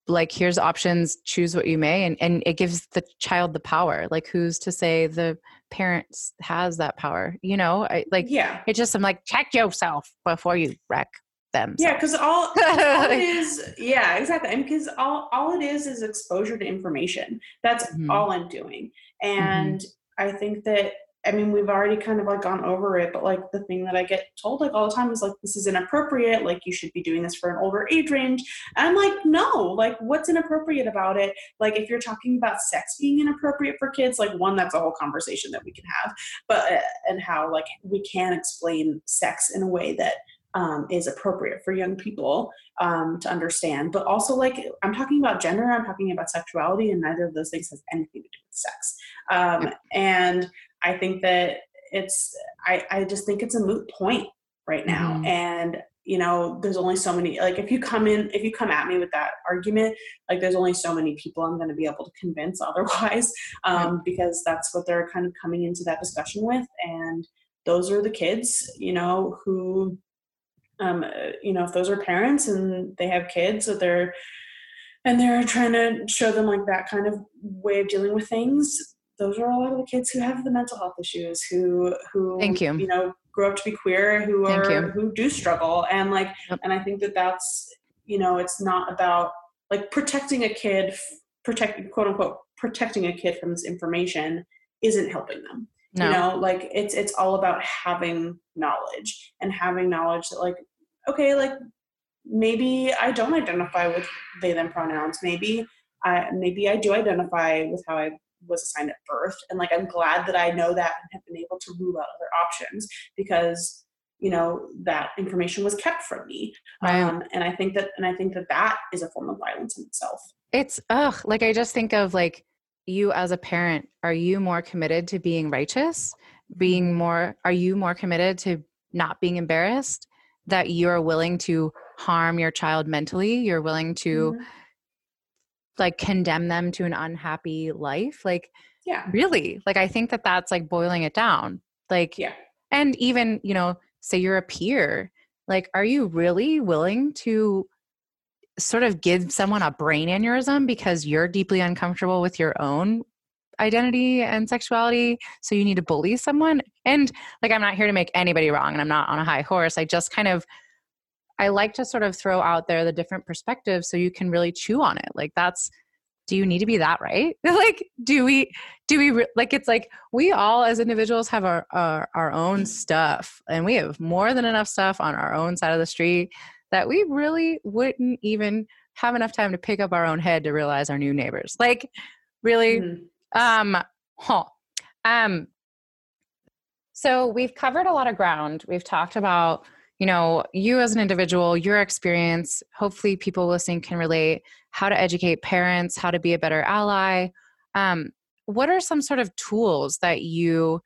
like here's options choose what you may and and it gives the child the power like who's to say the parents has that power you know I, like yeah it's just i'm like check yourself before you wreck them. Yeah, because all, all it is, yeah, exactly. And because all, all it is is exposure to information. That's mm-hmm. all I'm doing. And mm-hmm. I think that, I mean, we've already kind of like gone over it, but like the thing that I get told like all the time is like, this is inappropriate. Like, you should be doing this for an older age range. And I'm like, no, like, what's inappropriate about it? Like, if you're talking about sex being inappropriate for kids, like, one, that's a whole conversation that we can have, but, uh, and how like we can explain sex in a way that um, is appropriate for young people um, to understand. But also, like, I'm talking about gender, I'm talking about sexuality, and neither of those things has anything to do with sex. Um, and I think that it's, I, I just think it's a moot point right now. Mm-hmm. And you know there's only so many like if you come in if you come at me with that argument like there's only so many people i'm going to be able to convince otherwise um, because that's what they're kind of coming into that discussion with and those are the kids you know who um, you know if those are parents and they have kids that they're and they're trying to show them like that kind of way of dealing with things those are a lot of the kids who have the mental health issues who who thank you you know grow up to be queer who are who do struggle and like yep. and i think that that's you know it's not about like protecting a kid protecting quote unquote protecting a kid from this information isn't helping them no. you know like it's it's all about having knowledge and having knowledge that like okay like maybe i don't identify with they them pronouns. Maybe i maybe i do identify with how i was assigned at birth and like i'm glad that i know that and have been able to rule out other options because you know that information was kept from me. Right. um, and i think that and i think that that is a form of violence in itself. It's ugh like i just think of like you as a parent are you more committed to being righteous? Being mm-hmm. more are you more committed to not being embarrassed that you're willing to harm your child mentally you're willing to mm-hmm. like condemn them to an unhappy life like yeah. really like i think that that's like boiling it down like yeah. and even you know say you're a peer like are you really willing to sort of give someone a brain aneurysm because you're deeply uncomfortable with your own identity and sexuality so you need to bully someone and like i'm not here to make anybody wrong and i'm not on a high horse i just kind of I like to sort of throw out there the different perspectives so you can really chew on it. Like that's do you need to be that right? like do we do we like it's like we all as individuals have our, our our own stuff and we have more than enough stuff on our own side of the street that we really wouldn't even have enough time to pick up our own head to realize our new neighbors. Like really mm-hmm. Um huh. Um so we've covered a lot of ground. We've talked about you know, you as an individual, your experience, hopefully people listening can relate, how to educate parents, how to be a better ally. Um, what are some sort of tools that you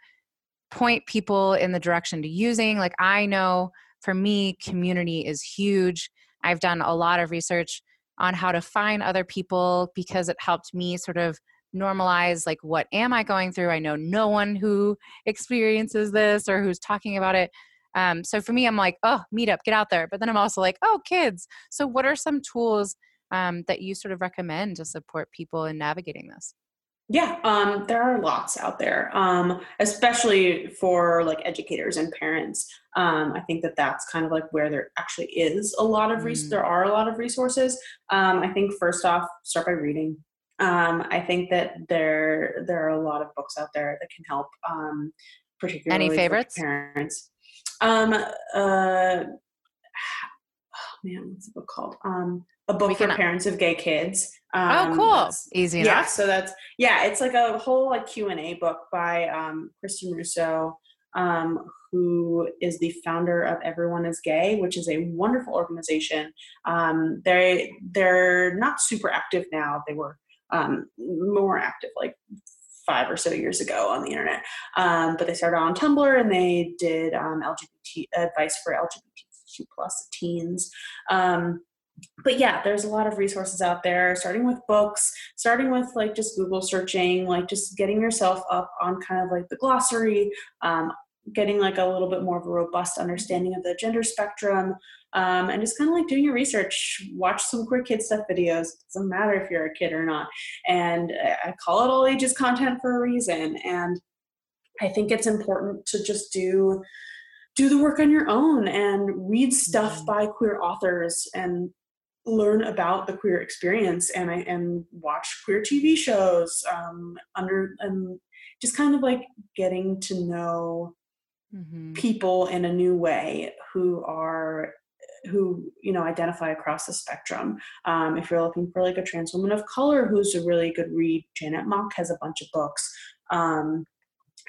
point people in the direction to using? Like, I know for me, community is huge. I've done a lot of research on how to find other people because it helped me sort of normalize like what am i going through i know no one who experiences this or who's talking about it um, so for me, I'm like, oh, meetup, get out there. But then I'm also like, oh, kids. So what are some tools um, that you sort of recommend to support people in navigating this? Yeah, um, there are lots out there, um, especially for like educators and parents. Um, I think that that's kind of like where there actually is a lot of res- mm. there are a lot of resources. Um, I think first off, start by reading. Um, I think that there there are a lot of books out there that can help, um, particularly any favorites parents. Um, uh, oh man, what's the book called? Um, a book we for can, parents of gay kids. Oh, um, oh, cool! Easy enough. Yeah, so that's yeah, it's like a whole like Q and A book by um, Kristin Russo, um, who is the founder of Everyone Is Gay, which is a wonderful organization. Um, they they're not super active now. They were um, more active like five or so years ago on the internet. Um, but they started on Tumblr and they did um, LGBT advice for LGBTQ plus teens. Um, but yeah, there's a lot of resources out there, starting with books, starting with like just Google searching, like just getting yourself up on kind of like the glossary, um, getting like a little bit more of a robust understanding of the gender spectrum, um, and just kind of like doing your research. Watch some queer kid stuff videos. It doesn't matter if you're a kid or not. And I call it all ages content for a reason. And I think it's important to just do do the work on your own and read stuff mm-hmm. by queer authors and learn about the queer experience and I and watch queer TV shows um, under and just kind of like getting to know mm-hmm. people in a new way who are who you know identify across the spectrum. Um, if you're looking for like a trans woman of color who's a really good read, Janet Mock has a bunch of books. Um,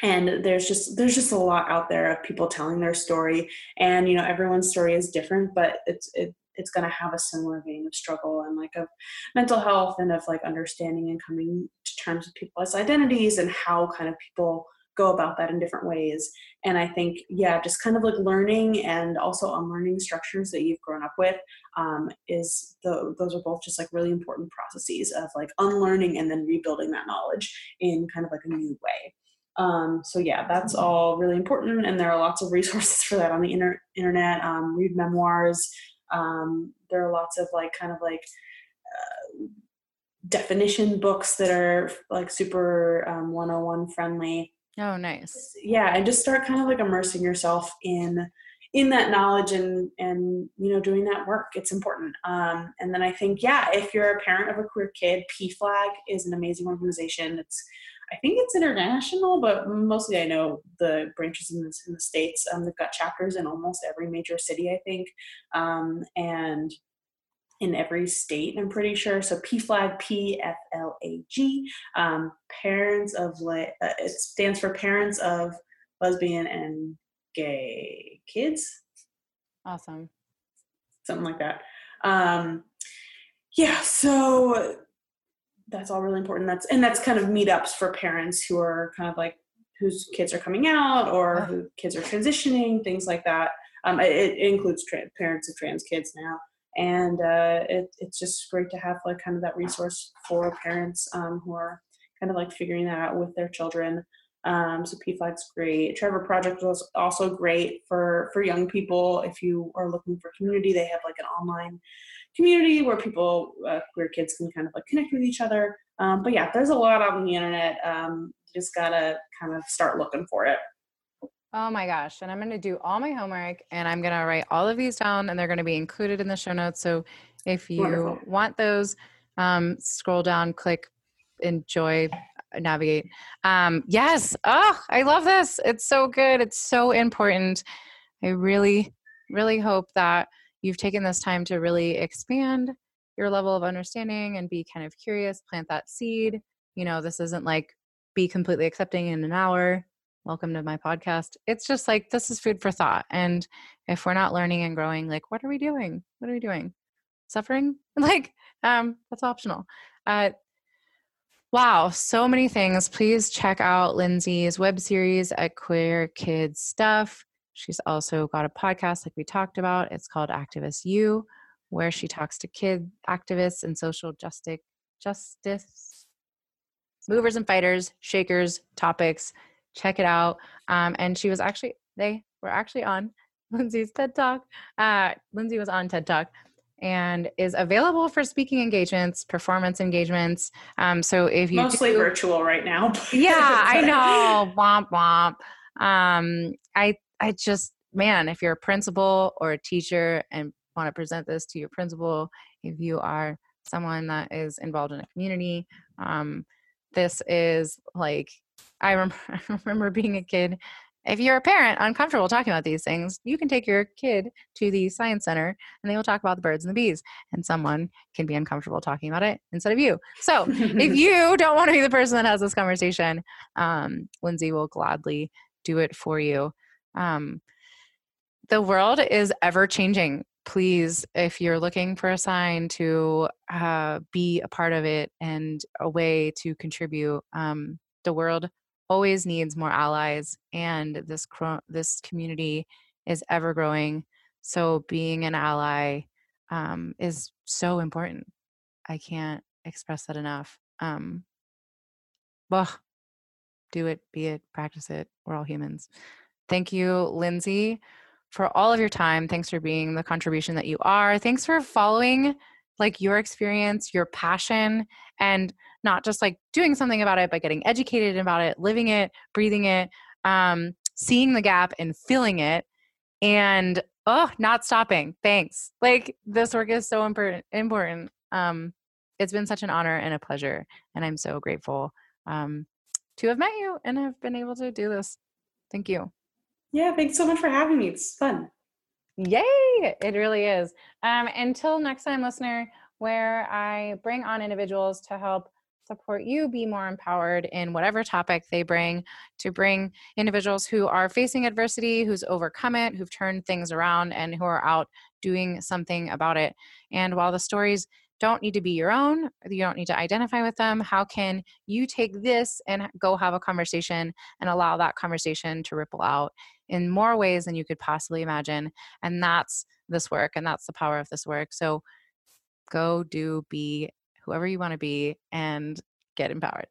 and there's just there's just a lot out there of people telling their story and you know everyone's story is different but it's it, it's going to have a similar vein of struggle and like of mental health and of like understanding and coming to terms with people's identities and how kind of people go about that in different ways. And I think, yeah, just kind of like learning and also unlearning structures that you've grown up with um, is the, those are both just like really important processes of like unlearning and then rebuilding that knowledge in kind of like a new way. Um, so yeah, that's all really important, and there are lots of resources for that on the inter- internet. Um, read memoirs. Um, there are lots of like kind of like uh, definition books that are like super um, 101 friendly. Oh, nice. Yeah, and just start kind of like immersing yourself in in that knowledge and and you know doing that work it's important um, and then i think yeah if you're a parent of a queer kid pflag is an amazing organization it's I think it's international, but mostly I know the branches in the, in the states. Um, they've got chapters in almost every major city, I think, um, and in every state. I'm pretty sure. So PFLAG, P F L A G, um, parents of le- uh, it stands for Parents of Lesbian and Gay Kids. Awesome. Something like that. Um, yeah. So that's all really important. That's and that's kind of meetups for parents who are kind of like whose kids are coming out or who kids are transitioning, things like that. Um, it, it, includes tra- parents of trans kids now, and uh, it, it's just great to have like kind of that resource for parents um, who are kind of like figuring that out with their children. Um, so PFLAG's great. Trevor Project was also great for for young people. If you are looking for community, they have like an online community where people, uh, queer kids, can kind of like connect with each other. Um, but yeah, there's a lot on the internet. Um, you just gotta kind of start looking for it. Oh my gosh. And I'm going to do all my homework and I'm going to write all of these down and they're going to be included in the show notes. So if you Wonderful. want those, um, scroll down, click, enjoy, navigate. Um, yes. Oh, I love this. It's so good. It's so important. I really, really hope that you've taken this time to really expand your level of understanding and be kind of curious, plant that seed. You know, this isn't like be completely accepting in an hour. Welcome to my podcast. It's just like this is food for thought. And if we're not learning and growing, like what are we doing? What are we doing? Suffering? Like, um, that's optional. Uh Wow, so many things. Please check out Lindsay's web series at Queer Kids Stuff. She's also got a podcast, like we talked about. It's called Activist You, where she talks to kid activists and social justice, justice movers and fighters, shakers, topics. Check it out. Um, and she was actually, they were actually on Lindsay's TED Talk. Uh, Lindsay was on TED Talk and is available for speaking engagements, performance engagements. Um, so if you mostly do, virtual right now. yeah, I know. Womp womp. Um, I I just, man, if you're a principal or a teacher and want to present this to your principal, if you are someone that is involved in a community, um, this is like, I, rem- I remember being a kid. If you're a parent uncomfortable talking about these things, you can take your kid to the science center and they will talk about the birds and the bees. And someone can be uncomfortable talking about it instead of you. So if you don't want to be the person that has this conversation, um, Lindsay will gladly do it for you. Um, the world is ever changing. Please, if you're looking for a sign to uh, be a part of it and a way to contribute, um, the world always needs more allies, and this this community is ever growing. So, being an ally um, is so important. I can't express that enough. Um, well, do it, be it, practice it. We're all humans. Thank you, Lindsay, for all of your time. Thanks for being the contribution that you are. Thanks for following like your experience, your passion, and not just like doing something about it, but getting educated about it, living it, breathing it, um, seeing the gap and feeling it, and oh, not stopping. Thanks. Like this work is so important. Important. Um, it's been such an honor and a pleasure, and I'm so grateful um, to have met you and have been able to do this. Thank you. Yeah, thanks so much for having me. It's fun. Yay! It really is. Um, until next time, listener, where I bring on individuals to help support you be more empowered in whatever topic they bring, to bring individuals who are facing adversity, who's overcome it, who've turned things around, and who are out doing something about it. And while the stories don't need to be your own. You don't need to identify with them. How can you take this and go have a conversation and allow that conversation to ripple out in more ways than you could possibly imagine? And that's this work, and that's the power of this work. So go do be whoever you want to be and get empowered.